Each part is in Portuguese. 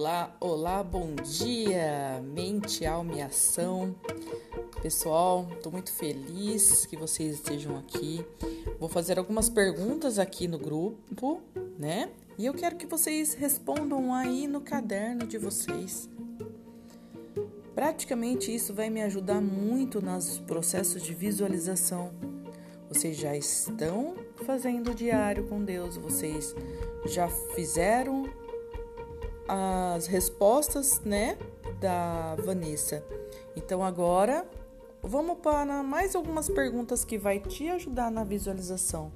Olá, olá, bom dia, mente, alma e ação. Pessoal, estou muito feliz que vocês estejam aqui. Vou fazer algumas perguntas aqui no grupo, né? E eu quero que vocês respondam aí no caderno de vocês. Praticamente isso vai me ajudar muito nos processos de visualização. Vocês já estão fazendo o diário com Deus, vocês já fizeram as respostas, né, da Vanessa. Então agora vamos para mais algumas perguntas que vai te ajudar na visualização.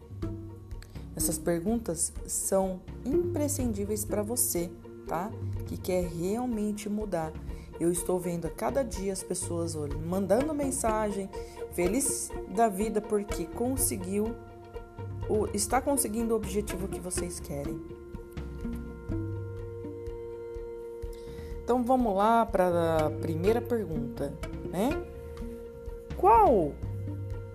Essas perguntas são imprescindíveis para você, tá? Que quer realmente mudar. Eu estou vendo a cada dia as pessoas mandando mensagem, feliz da vida porque conseguiu, está conseguindo o objetivo que vocês querem. Então vamos lá para a primeira pergunta, né? Qual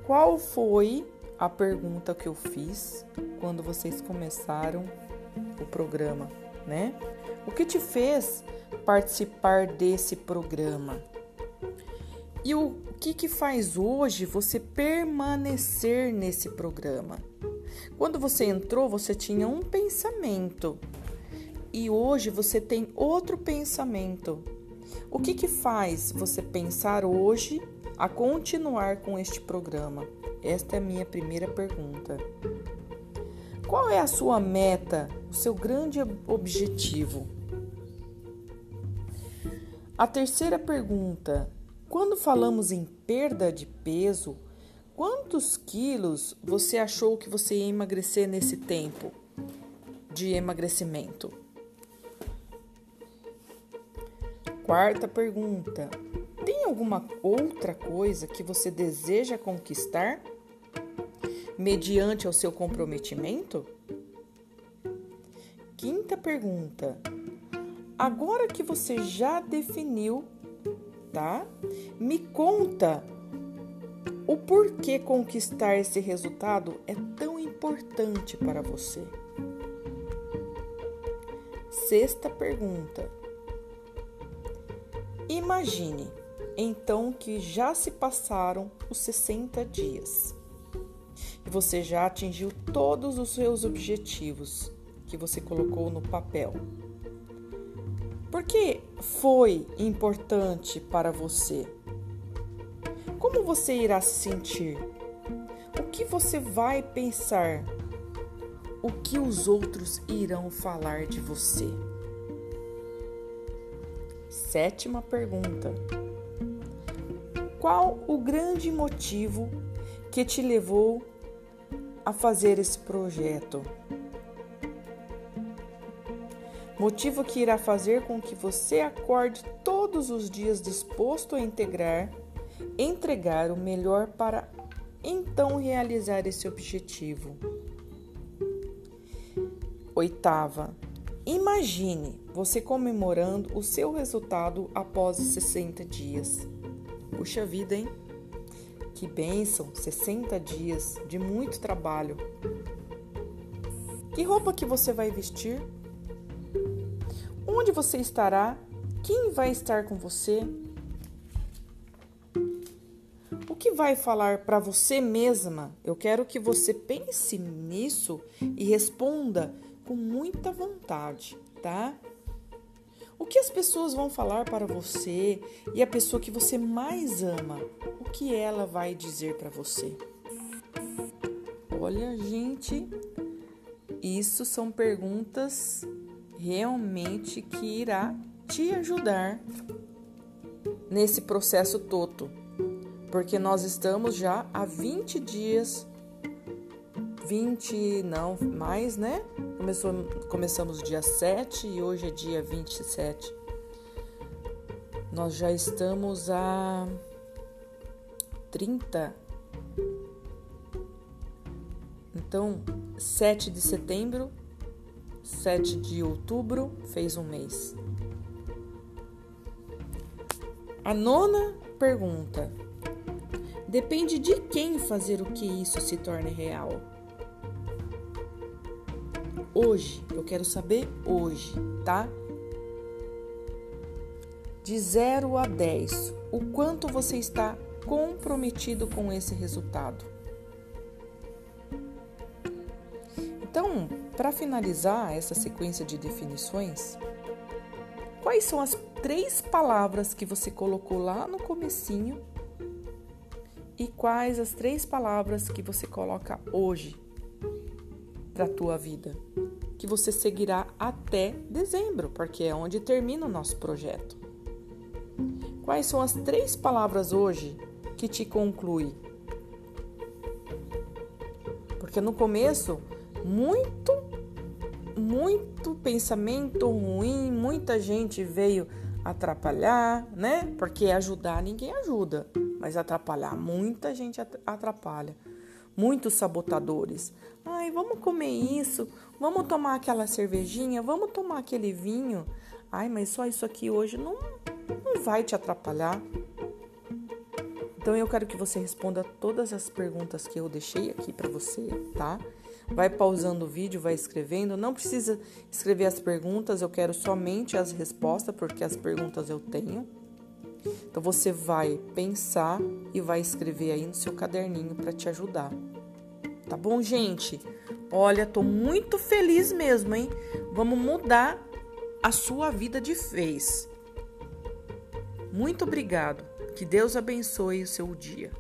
qual foi a pergunta que eu fiz quando vocês começaram o programa, né? O que te fez participar desse programa? E o que que faz hoje você permanecer nesse programa? Quando você entrou, você tinha um pensamento, e hoje você tem outro pensamento. O que, que faz você pensar hoje a continuar com este programa? Esta é a minha primeira pergunta. Qual é a sua meta, o seu grande objetivo? A terceira pergunta: quando falamos em perda de peso, quantos quilos você achou que você ia emagrecer nesse tempo de emagrecimento? Quarta pergunta: tem alguma outra coisa que você deseja conquistar mediante o seu comprometimento? Quinta pergunta: agora que você já definiu, tá? Me conta o porquê conquistar esse resultado é tão importante para você. Sexta pergunta: Imagine então que já se passaram os 60 dias e você já atingiu todos os seus objetivos que você colocou no papel. Por que foi importante para você? Como você irá se sentir? O que você vai pensar? O que os outros irão falar de você? Sétima pergunta: Qual o grande motivo que te levou a fazer esse projeto? Motivo que irá fazer com que você acorde todos os dias disposto a integrar, entregar o melhor para então realizar esse objetivo. Oitava, Imagine você comemorando o seu resultado após os 60 dias. Puxa vida, hein? Que bênção! 60 dias de muito trabalho. Que roupa que você vai vestir? Onde você estará? Quem vai estar com você? O que vai falar para você mesma? Eu quero que você pense nisso e responda com muita vontade, tá? O que as pessoas vão falar para você e a pessoa que você mais ama, o que ela vai dizer para você? Olha, gente, isso são perguntas realmente que irá te ajudar nesse processo todo, porque nós estamos já há 20 dias 20, não, mais, né? Começou, começamos dia 7 e hoje é dia 27. Nós já estamos a 30. Então, 7 de setembro, 7 de outubro, fez um mês. A nona pergunta: Depende de quem fazer o que isso se torne real hoje. Eu quero saber hoje, tá? de 0 a 10, o quanto você está comprometido com esse resultado. Então, para finalizar essa sequência de definições, quais são as três palavras que você colocou lá no comecinho e quais as três palavras que você coloca hoje para a tua vida, que você seguirá até dezembro, porque é onde termina o nosso projeto. Quais são as três palavras hoje que te conclui? Porque no começo, muito, muito pensamento ruim, muita gente veio atrapalhar, né? Porque ajudar ninguém ajuda, mas atrapalhar muita gente atrapalha. Muitos sabotadores. Ai, vamos comer isso, vamos tomar aquela cervejinha, vamos tomar aquele vinho. Ai, mas só isso aqui hoje não, não vai te atrapalhar. Então eu quero que você responda todas as perguntas que eu deixei aqui para você, tá? Vai pausando o vídeo, vai escrevendo. Não precisa escrever as perguntas, eu quero somente as respostas, porque as perguntas eu tenho. Então você vai pensar e vai escrever aí no seu caderninho para te ajudar. Tá bom, gente? Olha, tô muito feliz mesmo, hein? Vamos mudar a sua vida de vez. Muito obrigado. Que Deus abençoe o seu dia.